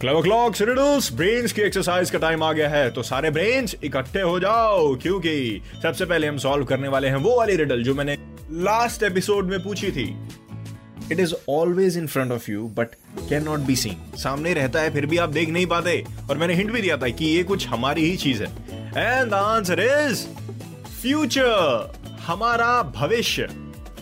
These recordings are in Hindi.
clever clocks riddles brains की एक्सरसाइज का टाइम आ गया है तो सारे ब्रेन्स इकट्ठे हो जाओ, क्योंकि सबसे पहले हम सॉल्व करने वाले हैं वो वाली रिडल जो मैंने लास्ट एपिसोड में पूछी थी। It is always in front of you but can not be seen सामने रहता है, फिर भी आप देख नहीं पाते। और मैंने हिंट भी दिया था कि ये कुछ हमारी ही चीज़ है। And the answer is future हमारा भविष्य।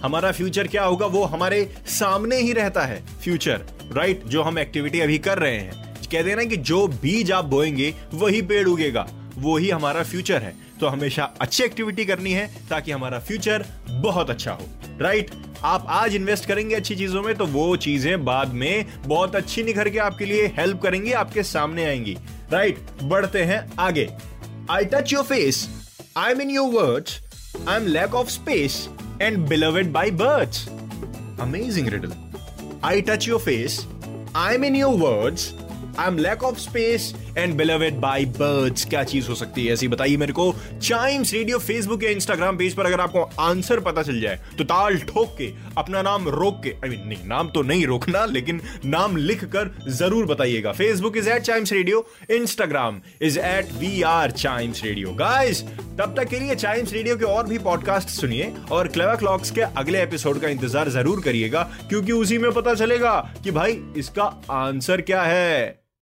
हमारा फ्यूचर क्या होगा वो हमारे सामने ही रहता है, फ्यूचर राइट? जो हम एक्टिविटी अभी कर रहे हैं। कहते हैं ना कि जो बीज आप बोएँगे, वही पेड़ उगेगा। वो ही हमारा फ्यूचर है। तो हमेशा अच्छी एक्टिविटी करनी है ताकि हमारा फ्यूचर बहुत अच्छा हो राइट आप आज इन्वेस्ट करेंगे अच्छी चीज़ों में तो वो चीज़ें बाद में बहुत अच्छी निखर के आपके लिए हेल्प करेंगी, आपके सामने आएँगी राइट बढ़ते हैं आगे। I touch your face I am in your words I am lack of space and beloved by birds. Amazing riddle. I touch your face, I'm in your words, I am lack of space and beloved by birds क्या चीज़ हो सकती है? ऐसी बताइए मेरे को। चाइम्स रेडियो फेसबुक या इंस्टाग्राम पेज पर अगर आपको आंसर पता चल जाए तो ताल ठोक के अपना नाम रोक के आई I मीन mean, नहीं नाम तो नहीं रोकना लेकिन नाम लिख कर ज़रूर बताइएगा। Facebook is at Chimes Radio Instagram is at we are Chimes Radio guys तब तक के लिए चाइम्स रेडियो के और भी पॉडकास्ट सुनिए और क्लेवर क्लॉक्स के अगले एपिसोड का इंतज़ार ज़रूर करिएगा क्योंकि उसी में पता चलेगा कि भाई इसका आंसर क्या है।